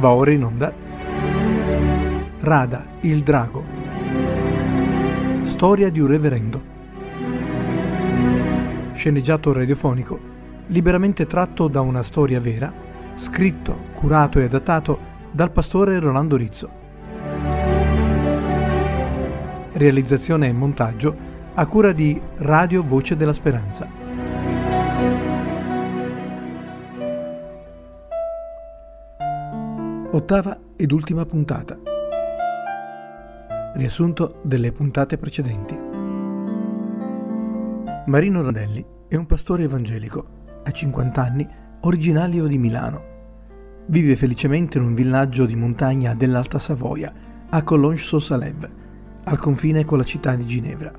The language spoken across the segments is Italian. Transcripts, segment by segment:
Va ora in onda Rada, il drago. Storia di un reverendo. Sceneggiato radiofonico, liberamente tratto da una storia vera, scritto, curato e adattato dal pastore Rolando Rizzo. Realizzazione e montaggio a cura di Radio Voce della Speranza. Ottava ed ultima puntata. Riassunto delle puntate precedenti. Marino Randelli è un pastore evangelico, ha 50 anni, originario di Milano. Vive felicemente in un villaggio di montagna dell'Alta Savoia, a Collonges-sur-Salève, al confine con la città di Ginevra.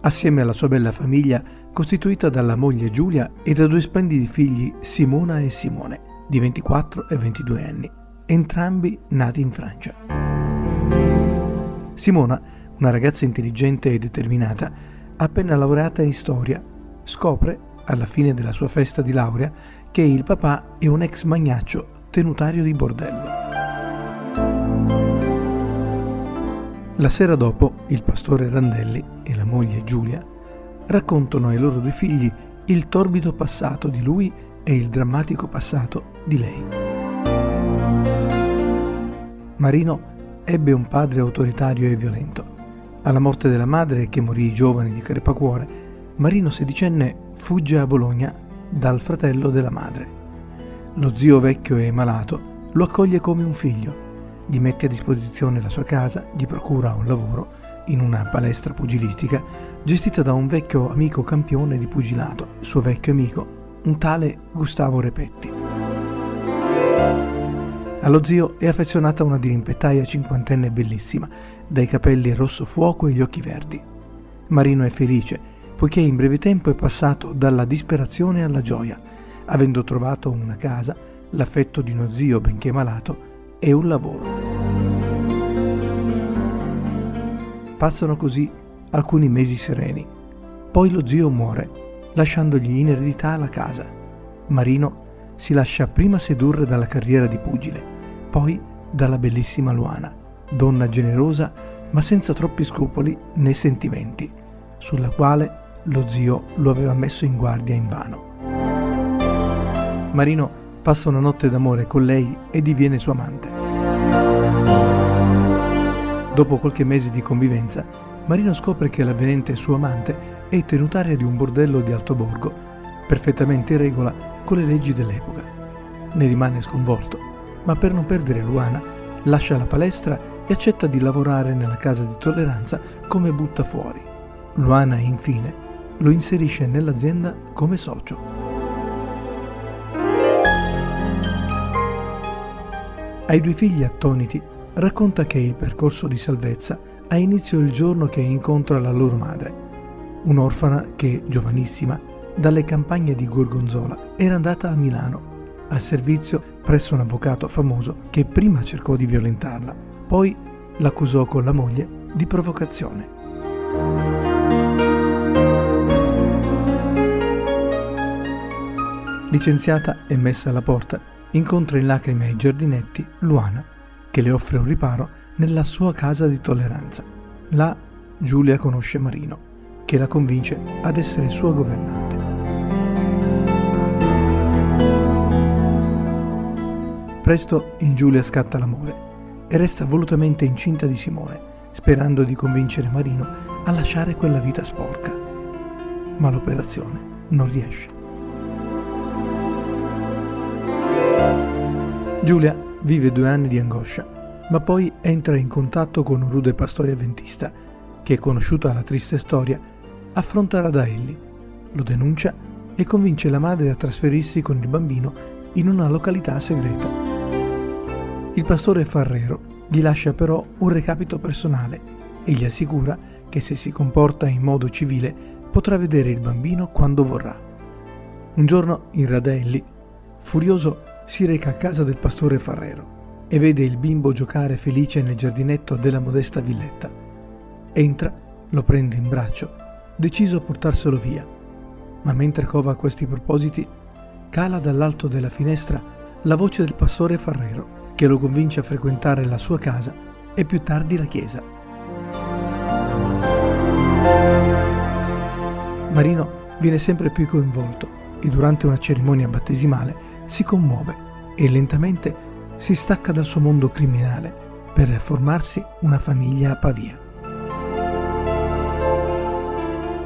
Assieme alla sua bella famiglia, costituita dalla moglie Giulia e da due splendidi figli Simona e Simone, di 24 e 22 anni, entrambi nati in Francia. Simona, una ragazza intelligente e determinata, appena laureata in storia, scopre, alla fine della sua festa di laurea, che il papà è un ex magnaccio tenutario di bordello. La sera dopo, il pastore Randelli e la moglie Giulia raccontano ai loro due figli il torbido passato di lui e il drammatico passato di lei. Marino ebbe un padre autoritario e violento. Alla morte della madre, che morì giovane di crepacuore, Marino sedicenne fugge a Bologna dal fratello della madre. Lo zio vecchio e malato lo accoglie come un figlio, gli mette a disposizione la sua casa, gli procura un lavoro in una palestra pugilistica gestita da un vecchio amico campione di pugilato, suo vecchio amico, un tale Gustavo Repetti. Allo zio è affezionata una dirimpettaia cinquantenne bellissima, dai capelli rosso fuoco e gli occhi verdi. Marino è felice, poiché in breve tempo è passato dalla disperazione alla gioia, avendo trovato una casa, l'affetto di uno zio benché malato e un lavoro. Passano così alcuni mesi sereni. Poi lo zio muore, lasciandogli in eredità la casa. Marino si lascia prima sedurre dalla carriera di pugile, poi dalla bellissima Luana, donna generosa ma senza troppi scrupoli né sentimenti, sulla quale lo zio lo aveva messo in guardia invano. Marino passa una notte d'amore con lei e diviene sua amante. Dopo qualche mese di convivenza, Marino scopre che l'avvenente sua amante è tenutaria di un bordello di Altoborgo perfettamente in regola con le leggi dell'epoca. Ne rimane sconvolto, ma per non perdere Luana lascia la palestra e accetta di lavorare nella casa di tolleranza come butta fuori. Luana infine lo inserisce nell'azienda come socio. Ai due figli attoniti racconta che il percorso di salvezza ha inizio il giorno che incontra la loro madre, un'orfana che, giovanissima, dalle campagne di Gorgonzola era andata a Milano, al servizio presso un avvocato famoso che prima cercò di violentarla, poi l'accusò con la moglie di provocazione. Licenziata e messa alla porta, incontra in lacrime ai giardinetti Luana, che le offre un riparo nella sua casa di tolleranza. Là Giulia conosce Marino, che la convince ad essere sua governante. Presto in Giulia scatta l'amore e resta volutamente incinta di Simone, sperando di convincere Marino a lasciare quella vita sporca. Ma l'operazione non riesce. Giulia vive due anni di angoscia, ma poi entra in contatto con un rude pastore avventista che, conosciuta la triste storia, affronta Radaelli, lo denuncia e convince la madre a trasferirsi con il bambino in una località segreta. Il pastore Farrero gli lascia però un recapito personale e gli assicura che se si comporta in modo civile potrà vedere il bambino quando vorrà. Un giorno in Radelli, furioso, si reca a casa del pastore Farrero e vede il bimbo giocare felice nel giardinetto della modesta villetta. Entra, lo prende in braccio, deciso a portarselo via. Ma mentre cova questi propositi, cala dall'alto della finestra la voce del pastore Farrero che lo convince a frequentare la sua casa e più tardi la chiesa. Marino viene sempre più coinvolto e durante una cerimonia battesimale si commuove e lentamente si stacca dal suo mondo criminale per formarsi una famiglia a Pavia.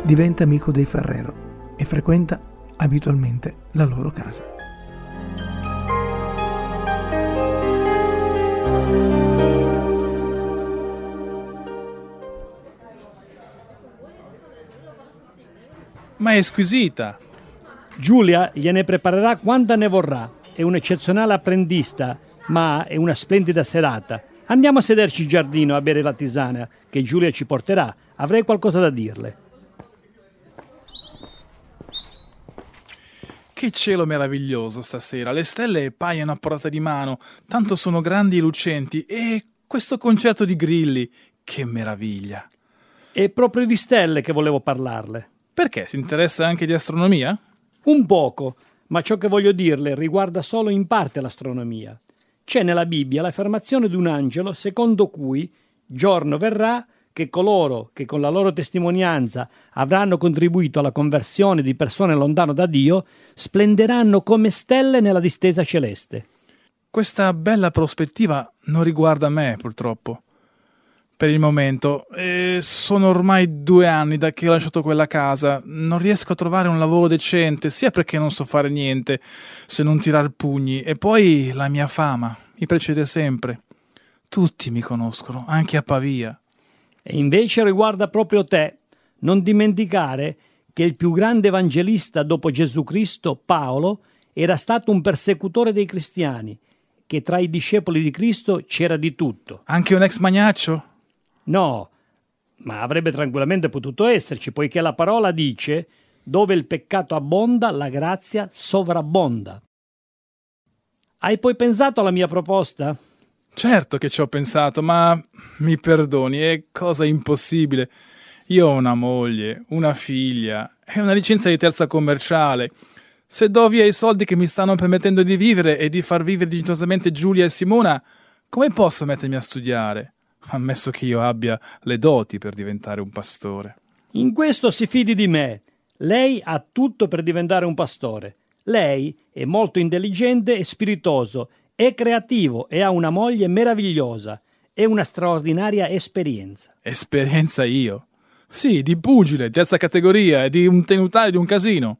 Diventa amico dei Ferrero e frequenta abitualmente la loro casa. Ma è squisita. Giulia gliene preparerà quanta ne vorrà. È un'eccezionale apprendista, ma è una splendida serata. Andiamo a sederci in giardino a bere la tisana che Giulia ci porterà. Avrei qualcosa da dirle. Che cielo meraviglioso stasera. Le stelle paiono a portata di mano, tanto sono grandi e lucenti. E questo concerto di grilli, che meraviglia. È proprio di stelle che volevo parlarle. Perché? Si interessa anche di astronomia? Un poco, ma ciò che voglio dirle riguarda solo in parte l'astronomia. C'è nella Bibbia l'affermazione di un angelo secondo cui giorno verrà che coloro che con la loro testimonianza avranno contribuito alla conversione di persone lontane da Dio splenderanno come stelle nella distesa celeste. Questa bella prospettiva non riguarda me, purtroppo per il momento. E sono ormai due anni da che ho lasciato quella casa. Non riesco a trovare un lavoro decente, sia perché non so fare niente se non tirar pugni, e poi la mia fama mi precede sempre. Tutti mi conoscono, anche a Pavia. E invece riguarda proprio te. Non dimenticare che il più grande evangelista dopo Gesù Cristo, Paolo, era stato un persecutore dei cristiani, che tra i discepoli di Cristo c'era di tutto. Anche un ex magnaccio? No, ma avrebbe tranquillamente potuto esserci, poiché la parola dice dove il peccato abbonda, la grazia sovrabbonda. Hai poi pensato alla mia proposta? Certo che ci ho pensato, ma mi perdoni, è cosa impossibile. Io ho una moglie, una figlia e una licenza di terza commerciale. Se do via i soldi che mi stanno permettendo di vivere e di far vivere dignitosamente Giulia e Simona, come posso mettermi a studiare? Ammesso che io abbia le doti per diventare un pastore. In questo si fidi di me. Lei ha tutto per diventare un pastore. Lei è molto intelligente e spiritoso, è creativo e ha una moglie meravigliosa. È una straordinaria esperienza. Esperienza io? Sì, di pugile, terza categoria e di un tenutario di un casino.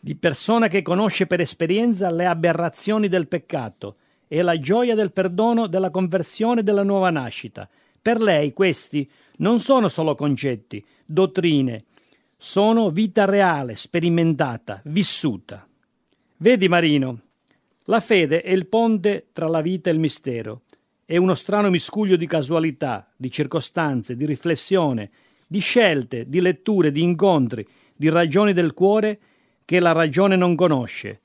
Di persona che conosce per esperienza le aberrazioni del peccato e la gioia del perdono, della conversione della nuova nascita. Per lei questi non sono solo concetti, dottrine, sono vita reale, sperimentata, vissuta. Vedi Marino, la fede è il ponte tra la vita e il mistero. È uno strano miscuglio di casualità, di circostanze, di riflessione, di scelte, di letture, di incontri, di ragioni del cuore che la ragione non conosce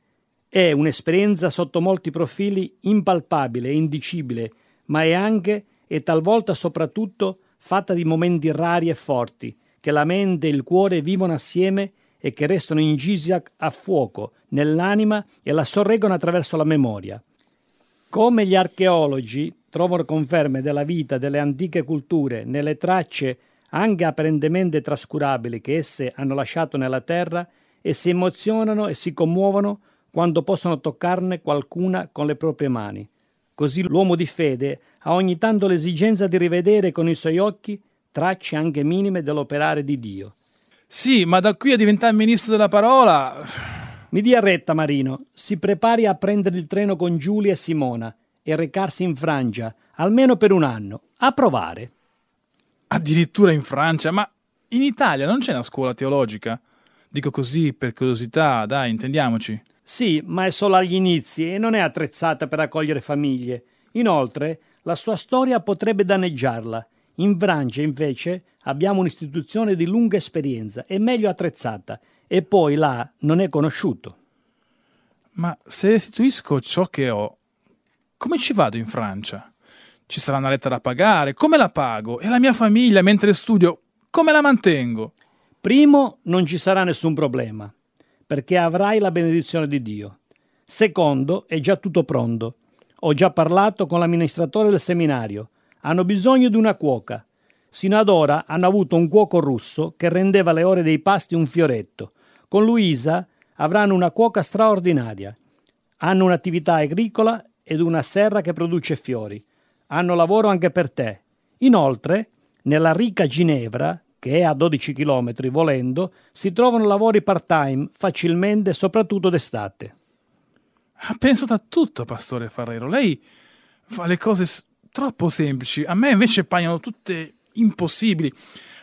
è un'esperienza sotto molti profili impalpabile e indicibile, ma è anche e talvolta soprattutto fatta di momenti rari e forti, che la mente e il cuore vivono assieme e che restano incisi a, a fuoco nell'anima e la sorreggono attraverso la memoria. Come gli archeologi trovano conferme della vita delle antiche culture nelle tracce anche apparentemente trascurabili che esse hanno lasciato nella terra e si emozionano e si commuovono quando possono toccarne qualcuna con le proprie mani. Così l'uomo di fede ha ogni tanto l'esigenza di rivedere con i suoi occhi tracce anche minime dell'operare di Dio. Sì, ma da qui a diventare ministro della parola. Mi dia retta, Marino. Si prepari a prendere il treno con Giulia e Simona e recarsi in Francia, almeno per un anno, a provare. Addirittura in Francia? Ma in Italia non c'è una scuola teologica? Dico così per curiosità, dai, intendiamoci. Sì, ma è solo agli inizi e non è attrezzata per accogliere famiglie. Inoltre, la sua storia potrebbe danneggiarla. In Francia, invece, abbiamo un'istituzione di lunga esperienza e meglio attrezzata, e poi là non è conosciuto. Ma se restituisco ciò che ho, come ci vado in Francia? Ci sarà una lettera da pagare, come la pago? E la mia famiglia, mentre studio, come la mantengo? Primo, non ci sarà nessun problema perché avrai la benedizione di Dio. Secondo, è già tutto pronto. Ho già parlato con l'amministratore del seminario. Hanno bisogno di una cuoca. Sino ad ora hanno avuto un cuoco russo che rendeva le ore dei pasti un fioretto. Con Luisa avranno una cuoca straordinaria. Hanno un'attività agricola ed una serra che produce fiori. Hanno lavoro anche per te. Inoltre, nella ricca Ginevra, che è a 12 km volendo, si trovano lavori part-time facilmente, soprattutto d'estate. Ha pensato a tutto, pastore Ferrero. Lei fa le cose troppo semplici. A me invece paiono tutte impossibili.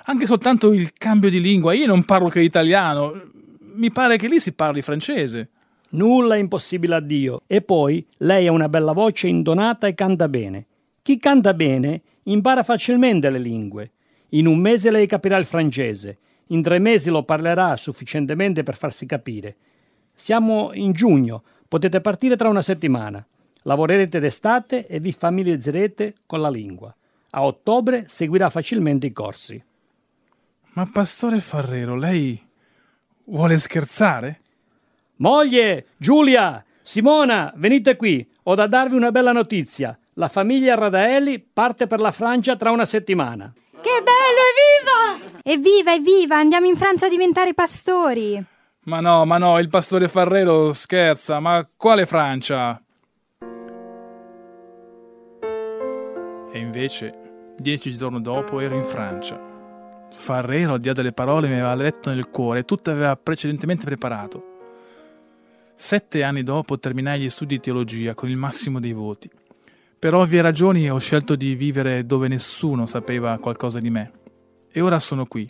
Anche soltanto il cambio di lingua. Io non parlo che italiano. Mi pare che lì si parli francese. Nulla è impossibile a Dio. E poi lei ha una bella voce indonata e canta bene. Chi canta bene impara facilmente le lingue. In un mese lei capirà il francese. In tre mesi lo parlerà sufficientemente per farsi capire. Siamo in giugno. Potete partire tra una settimana. Lavorerete d'estate e vi familiarizzerete con la lingua. A ottobre seguirà facilmente i corsi. Ma pastore Ferrero, lei vuole scherzare? Moglie, Giulia, Simona, venite qui. Ho da darvi una bella notizia. La famiglia Radaelli parte per la Francia tra una settimana. Bello, evviva! Evviva, evviva, andiamo in Francia a diventare pastori. Ma no, ma no, il pastore Ferrero scherza. Ma quale Francia? E invece, dieci giorni dopo, ero in Francia. Ferrero, al di là delle parole, mi aveva letto nel cuore e tutto aveva precedentemente preparato. Sette anni dopo terminai gli studi di teologia con il massimo dei voti. Per ovvie ragioni ho scelto di vivere dove nessuno sapeva qualcosa di me. E ora sono qui.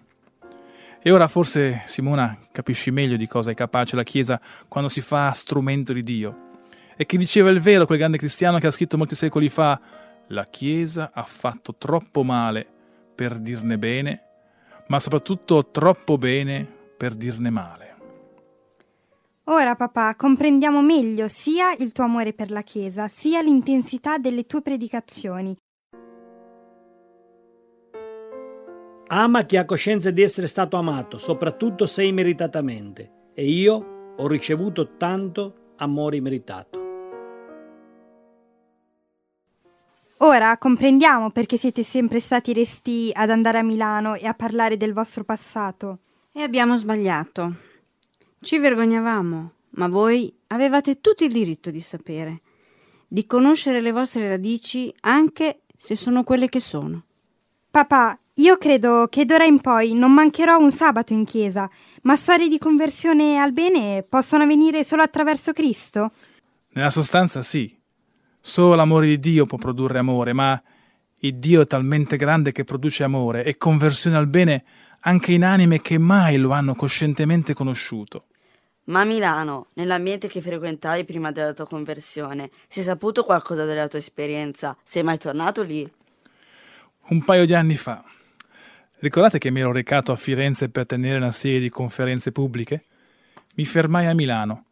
E ora forse, Simona, capisci meglio di cosa è capace la Chiesa quando si fa strumento di Dio. E che diceva il vero quel grande cristiano che ha scritto molti secoli fa, la Chiesa ha fatto troppo male per dirne bene, ma soprattutto troppo bene per dirne male. Ora, papà, comprendiamo meglio sia il tuo amore per la Chiesa, sia l'intensità delle tue predicazioni. Ama chi ha coscienza di essere stato amato, soprattutto se immeritatamente. E io ho ricevuto tanto amore meritato. Ora comprendiamo perché siete sempre stati resti ad andare a Milano e a parlare del vostro passato. E abbiamo sbagliato. Ci vergognavamo, ma voi avevate tutto il diritto di sapere, di conoscere le vostre radici anche se sono quelle che sono. Papà, io credo che d'ora in poi non mancherò un sabato in chiesa, ma storie di conversione al bene possono avvenire solo attraverso Cristo? Nella sostanza sì. Solo l'amore di Dio può produrre amore, ma il Dio è talmente grande che produce amore e conversione al bene anche in anime che mai lo hanno coscientemente conosciuto. Ma a Milano, nell'ambiente che frequentavi prima della tua conversione, si è saputo qualcosa della tua esperienza? Sei mai tornato lì? Un paio di anni fa. Ricordate che mi ero recato a Firenze per tenere una serie di conferenze pubbliche? Mi fermai a Milano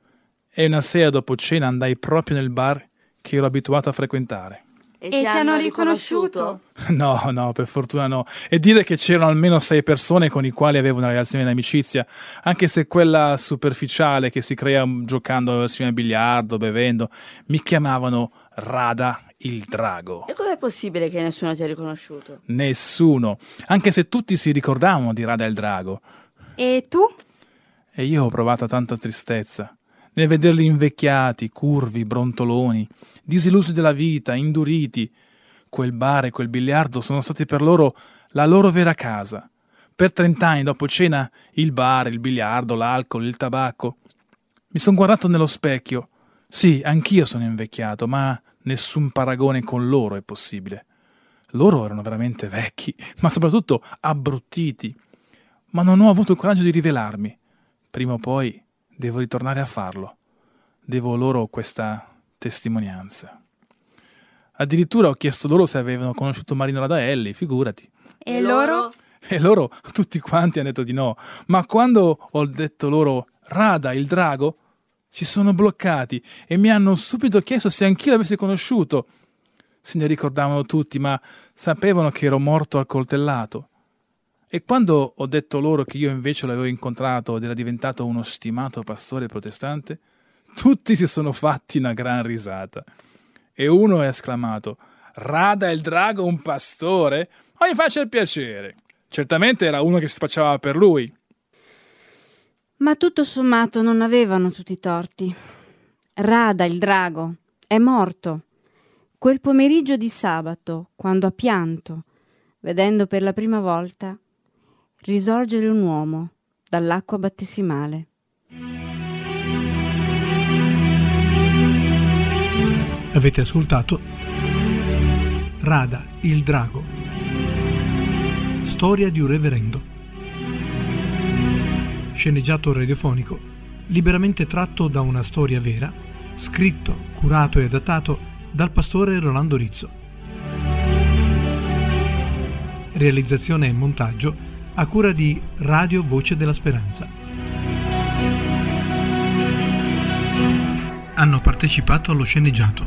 e una sera dopo cena andai proprio nel bar che ero abituato a frequentare. E ti hanno riconosciuto? No, no, per fortuna no. E dire che c'erano almeno sei persone con i quali avevo una relazione di amicizia, anche se quella superficiale che si crea giocando assieme a biliardo, bevendo, mi chiamavano Rada il Drago. E com'è possibile che nessuno ti ha riconosciuto? Nessuno, anche se tutti si ricordavano di Rada il Drago. E tu? E io ho provato tanta tristezza nel vederli invecchiati, curvi, brontoloni, disillusi della vita, induriti. Quel bar e quel biliardo sono stati per loro la loro vera casa. Per trent'anni dopo cena il bar, il biliardo, l'alcol, il tabacco. Mi sono guardato nello specchio. Sì, anch'io sono invecchiato, ma nessun paragone con loro è possibile. Loro erano veramente vecchi, ma soprattutto abbruttiti. Ma non ho avuto il coraggio di rivelarmi. Prima o poi devo ritornare a farlo. Devo loro questa testimonianza. Addirittura ho chiesto loro se avevano conosciuto Marino Radaelli, figurati. E loro? E loro tutti quanti hanno detto di no. Ma quando ho detto loro Rada, il drago, si sono bloccati e mi hanno subito chiesto se anch'io l'avessi conosciuto. Se ne ricordavano tutti, ma sapevano che ero morto al coltellato. E quando ho detto loro che io invece l'avevo incontrato ed era diventato uno stimato pastore protestante, tutti si sono fatti una gran risata. e uno ha esclamato Rada il drago un pastore? Ma mi faccia il piacere. Certamente era uno che si spacciava per lui. Ma tutto sommato non avevano tutti i torti. Rada il drago è morto. Quel pomeriggio di sabato, quando ha pianto, vedendo per la prima volta risorgere un uomo dall'acqua battesimale. Avete ascoltato Rada, il drago. Storia di un reverendo. Sceneggiato radiofonico, liberamente tratto da una storia vera, scritto, curato e adattato dal pastore Rolando Rizzo. Realizzazione e montaggio a cura di Radio Voce della Speranza. Hanno partecipato allo sceneggiato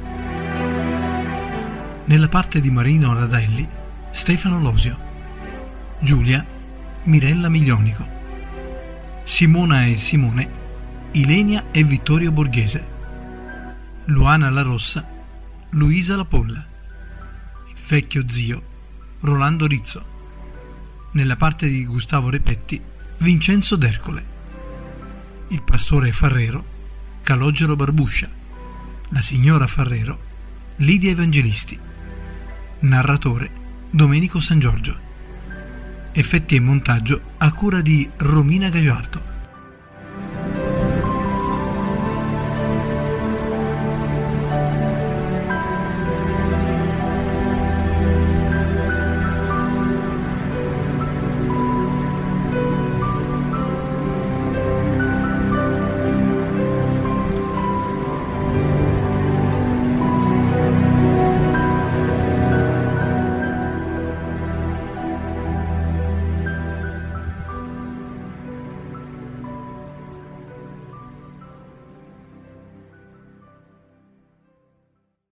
nella parte di Marino Radelli, Stefano Losio. Giulia, Mirella Miglionico. Simona e Simone, Ilenia e Vittorio Borghese. Luana La Rossa, Luisa La Polla. Il vecchio zio, Rolando Rizzo. Nella parte di Gustavo Repetti, Vincenzo D'Ercole. Il pastore Farrero, Calogero Barbuscia. La signora Farrero, Lidia Evangelisti. Narratore Domenico San Giorgio. Effetti e montaggio a cura di Romina Gagliardo.